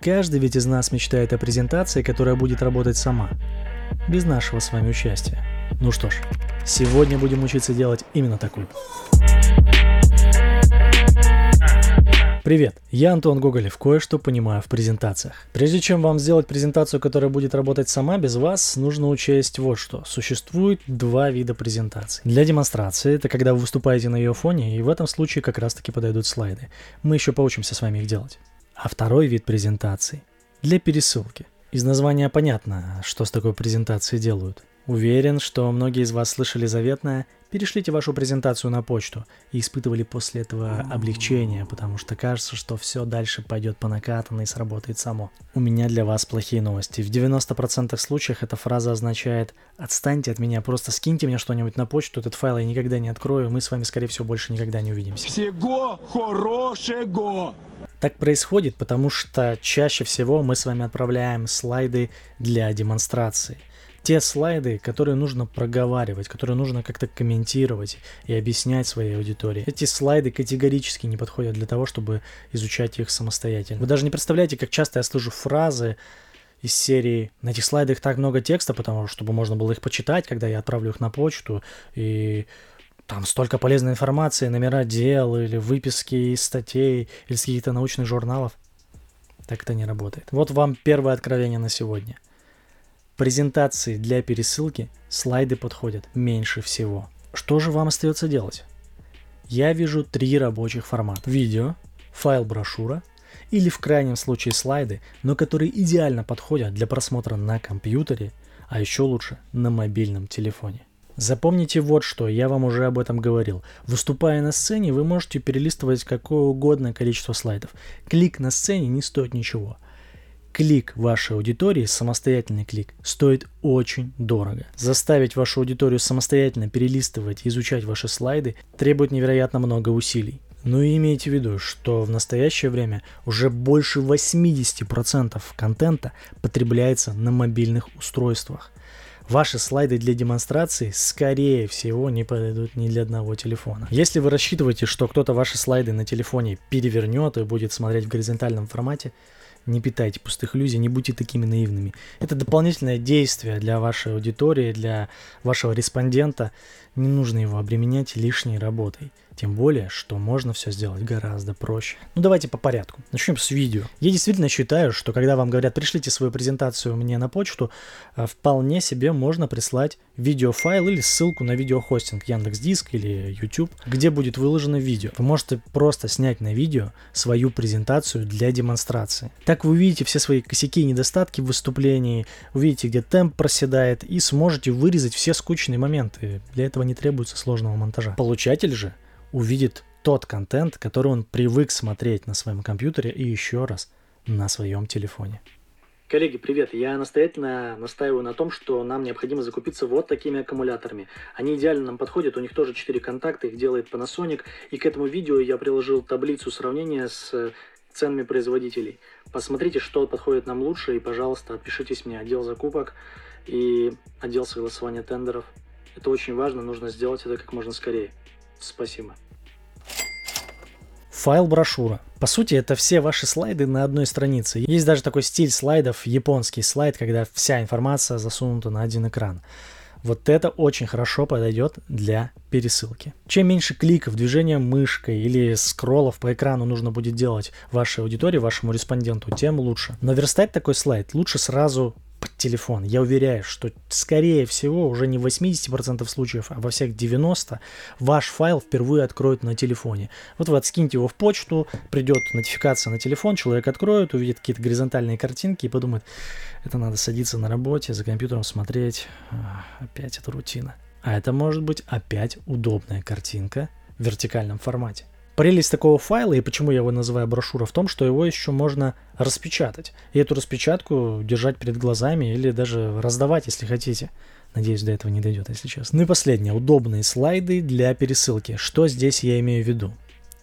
Каждый ведь из нас мечтает о презентации, которая будет работать сама, без нашего с вами участия. Ну что ж, сегодня будем учиться делать именно такую. Привет, я Антон Гоголев, кое-что понимаю в презентациях. Прежде чем вам сделать презентацию, которая будет работать сама без вас, нужно учесть вот что. Существует два вида презентаций. Для демонстрации, это когда вы выступаете на ее фоне, и в этом случае как раз таки подойдут слайды. Мы еще поучимся с вами их делать. А второй вид презентации для пересылки. Из названия понятно, что с такой презентацией делают. Уверен, что многие из вас слышали заветное «перешлите вашу презентацию на почту» и испытывали после этого облегчение, потому что кажется, что все дальше пойдет по накатанной и сработает само. У меня для вас плохие новости. В 90% случаев эта фраза означает «отстаньте от меня, просто скиньте мне что-нибудь на почту, этот файл я никогда не открою, мы с вами, скорее всего, больше никогда не увидимся». Всего хорошего! Так происходит, потому что чаще всего мы с вами отправляем слайды для демонстрации – те слайды, которые нужно проговаривать, которые нужно как-то комментировать и объяснять своей аудитории. Эти слайды категорически не подходят для того, чтобы изучать их самостоятельно. Вы даже не представляете, как часто я слышу фразы из серии «На этих слайдах так много текста, потому что чтобы можно было их почитать, когда я отправлю их на почту, и там столько полезной информации, номера дел или выписки из статей или из каких-то научных журналов». Так это не работает. Вот вам первое откровение на сегодня – презентации для пересылки слайды подходят меньше всего. Что же вам остается делать? Я вижу три рабочих формата. Видео, файл брошюра или в крайнем случае слайды, но которые идеально подходят для просмотра на компьютере, а еще лучше на мобильном телефоне. Запомните вот что, я вам уже об этом говорил. Выступая на сцене, вы можете перелистывать какое угодно количество слайдов. Клик на сцене не стоит ничего клик вашей аудитории, самостоятельный клик, стоит очень дорого. Заставить вашу аудиторию самостоятельно перелистывать и изучать ваши слайды требует невероятно много усилий. Но и имейте в виду, что в настоящее время уже больше 80% контента потребляется на мобильных устройствах. Ваши слайды для демонстрации, скорее всего, не подойдут ни для одного телефона. Если вы рассчитываете, что кто-то ваши слайды на телефоне перевернет и будет смотреть в горизонтальном формате, не питайте пустых иллюзий, не будьте такими наивными. Это дополнительное действие для вашей аудитории, для вашего респондента. Не нужно его обременять лишней работой. Тем более, что можно все сделать гораздо проще. Ну давайте по порядку. Начнем с видео. Я действительно считаю, что когда вам говорят, пришлите свою презентацию мне на почту, э, вполне себе можно прислать видеофайл или ссылку на видеохостинг Яндекс.Диск или YouTube, где будет выложено видео. Вы можете просто снять на видео свою презентацию для демонстрации. Так вы увидите все свои косяки и недостатки в выступлении, увидите, где темп проседает и сможете вырезать все скучные моменты. Для этого не требуется сложного монтажа. Получатель же увидит тот контент, который он привык смотреть на своем компьютере и еще раз на своем телефоне. Коллеги, привет! Я настоятельно настаиваю на том, что нам необходимо закупиться вот такими аккумуляторами. Они идеально нам подходят, у них тоже 4 контакта, их делает Panasonic. И к этому видео я приложил таблицу сравнения с ценами производителей. Посмотрите, что подходит нам лучше, и, пожалуйста, отпишитесь мне отдел закупок и отдел согласования тендеров. Это очень важно, нужно сделать это как можно скорее. Спасибо. Файл брошюра. По сути, это все ваши слайды на одной странице. Есть даже такой стиль слайдов, японский слайд, когда вся информация засунута на один экран. Вот это очень хорошо подойдет для пересылки. Чем меньше кликов, движения мышкой или скроллов по экрану нужно будет делать вашей аудитории, вашему респонденту, тем лучше. Но верстать такой слайд лучше сразу под телефон. Я уверяю, что скорее всего уже не в 80% случаев, а во всех 90% ваш файл впервые откроют на телефоне. Вот вы откиньте его в почту, придет нотификация на телефон, человек откроет, увидит какие-то горизонтальные картинки и подумает, это надо садиться на работе, за компьютером смотреть, опять это рутина. А это может быть опять удобная картинка в вертикальном формате. Прелесть такого файла, и почему я его называю брошюра, в том, что его еще можно распечатать. И эту распечатку держать перед глазами или даже раздавать, если хотите. Надеюсь, до этого не дойдет, если честно. Ну и последнее. Удобные слайды для пересылки. Что здесь я имею в виду?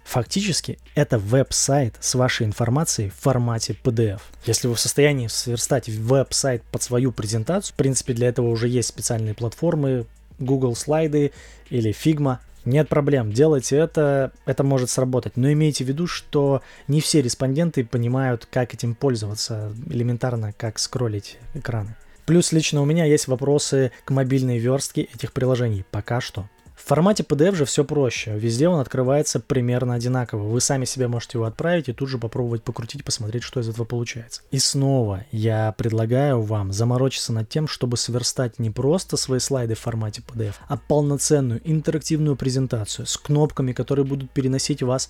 Фактически, это веб-сайт с вашей информацией в формате PDF. Если вы в состоянии сверстать веб-сайт под свою презентацию, в принципе, для этого уже есть специальные платформы, Google слайды или Figma, Нет проблем, делайте это, это может сработать. Но имейте в виду, что не все респонденты понимают, как этим пользоваться, элементарно, как скроллить экраны. Плюс лично у меня есть вопросы к мобильной верстке этих приложений. Пока что. В формате PDF же все проще. Везде он открывается примерно одинаково. Вы сами себе можете его отправить и тут же попробовать покрутить, посмотреть, что из этого получается. И снова я предлагаю вам заморочиться над тем, чтобы сверстать не просто свои слайды в формате PDF, а полноценную интерактивную презентацию с кнопками, которые будут переносить вас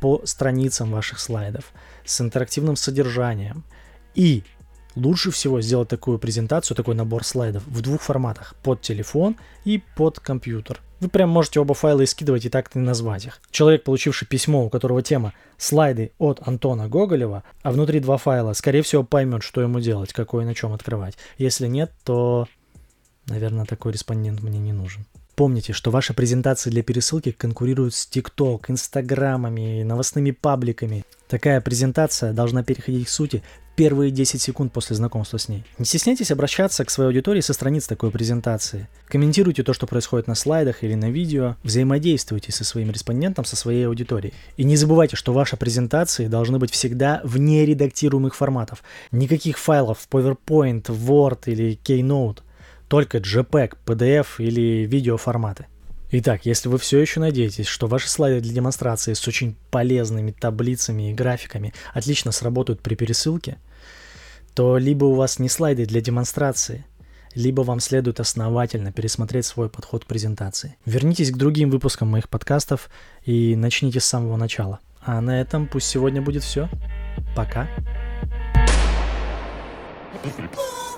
по страницам ваших слайдов, с интерактивным содержанием. И Лучше всего сделать такую презентацию, такой набор слайдов в двух форматах. Под телефон и под компьютер. Вы прям можете оба файла скидывать и так и назвать их. Человек, получивший письмо, у которого тема «Слайды от Антона Гоголева», а внутри два файла, скорее всего поймет, что ему делать, какой и на чем открывать. Если нет, то, наверное, такой респондент мне не нужен. Помните, что ваши презентации для пересылки конкурируют с TikTok, Инстаграмами, новостными пабликами. Такая презентация должна переходить к сути первые 10 секунд после знакомства с ней. Не стесняйтесь обращаться к своей аудитории со страниц такой презентации. Комментируйте то, что происходит на слайдах или на видео. Взаимодействуйте со своим респондентом, со своей аудиторией. И не забывайте, что ваши презентации должны быть всегда вне редактируемых форматов. Никаких файлов PowerPoint, Word или Keynote. Только JPEG, PDF или видеоформаты. Итак, если вы все еще надеетесь, что ваши слайды для демонстрации с очень полезными таблицами и графиками отлично сработают при пересылке, то либо у вас не слайды для демонстрации, либо вам следует основательно пересмотреть свой подход к презентации. Вернитесь к другим выпускам моих подкастов и начните с самого начала. А на этом пусть сегодня будет все. Пока. Пока.